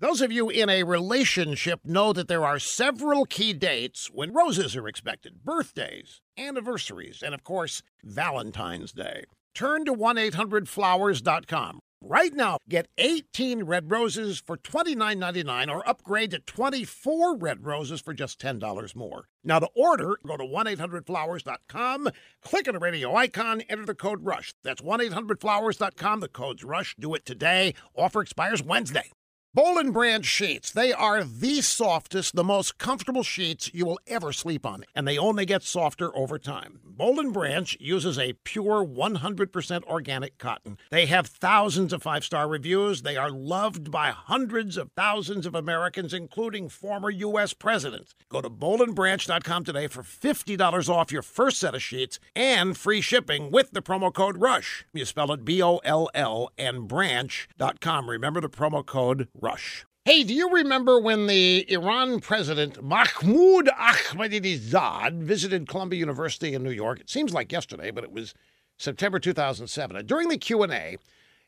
Those of you in a relationship know that there are several key dates when roses are expected birthdays, anniversaries, and of course, Valentine's Day. Turn to 1-800-Flowers.com. Right now, get 18 red roses for $29.99 or upgrade to 24 red roses for just $10 more. Now, to order, go to 1-800-Flowers.com, click on the radio icon, enter the code RUSH. That's 1-800-Flowers.com. The code's RUSH. Do it today. Offer expires Wednesday. Boll brand sheets. They are the softest, the most comfortable sheets you will ever sleep on, and they only get softer over time. Boll and Branch uses a pure 100% organic cotton. They have thousands of five-star reviews. They are loved by hundreds of thousands of Americans, including former U.S. presidents. Go to bollandbranch.com today for $50 off your first set of sheets and free shipping with the promo code RUSH. You spell it B-O-L-L and branch.com. Remember the promo code rush. Hey, do you remember when the Iran president Mahmoud Ahmadinejad visited Columbia University in New York? It seems like yesterday, but it was September 2007. During the Q&A,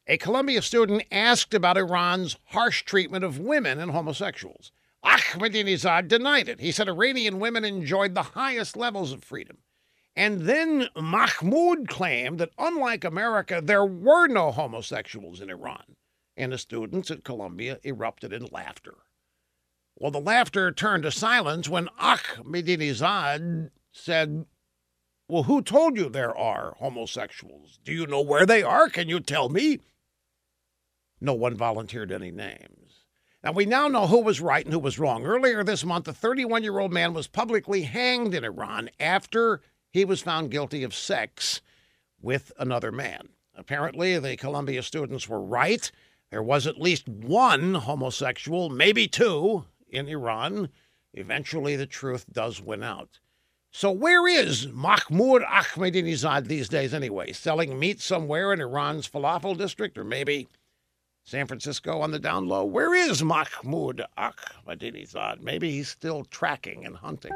a Columbia student asked about Iran's harsh treatment of women and homosexuals. Ahmadinejad denied it. He said Iranian women enjoyed the highest levels of freedom. And then Mahmoud claimed that unlike America, there were no homosexuals in Iran and the students at Columbia erupted in laughter. Well, the laughter turned to silence when Ahmadinejad said, Well, who told you there are homosexuals? Do you know where they are? Can you tell me? No one volunteered any names. Now, we now know who was right and who was wrong. Earlier this month, a 31 year old man was publicly hanged in Iran after he was found guilty of sex with another man. Apparently, the Columbia students were right. There was at least one homosexual, maybe two, in Iran. Eventually, the truth does win out. So, where is Mahmoud Ahmadinejad these days, anyway? Selling meat somewhere in Iran's falafel district, or maybe San Francisco on the down low? Where is Mahmoud Ahmadinejad? Maybe he's still tracking and hunting.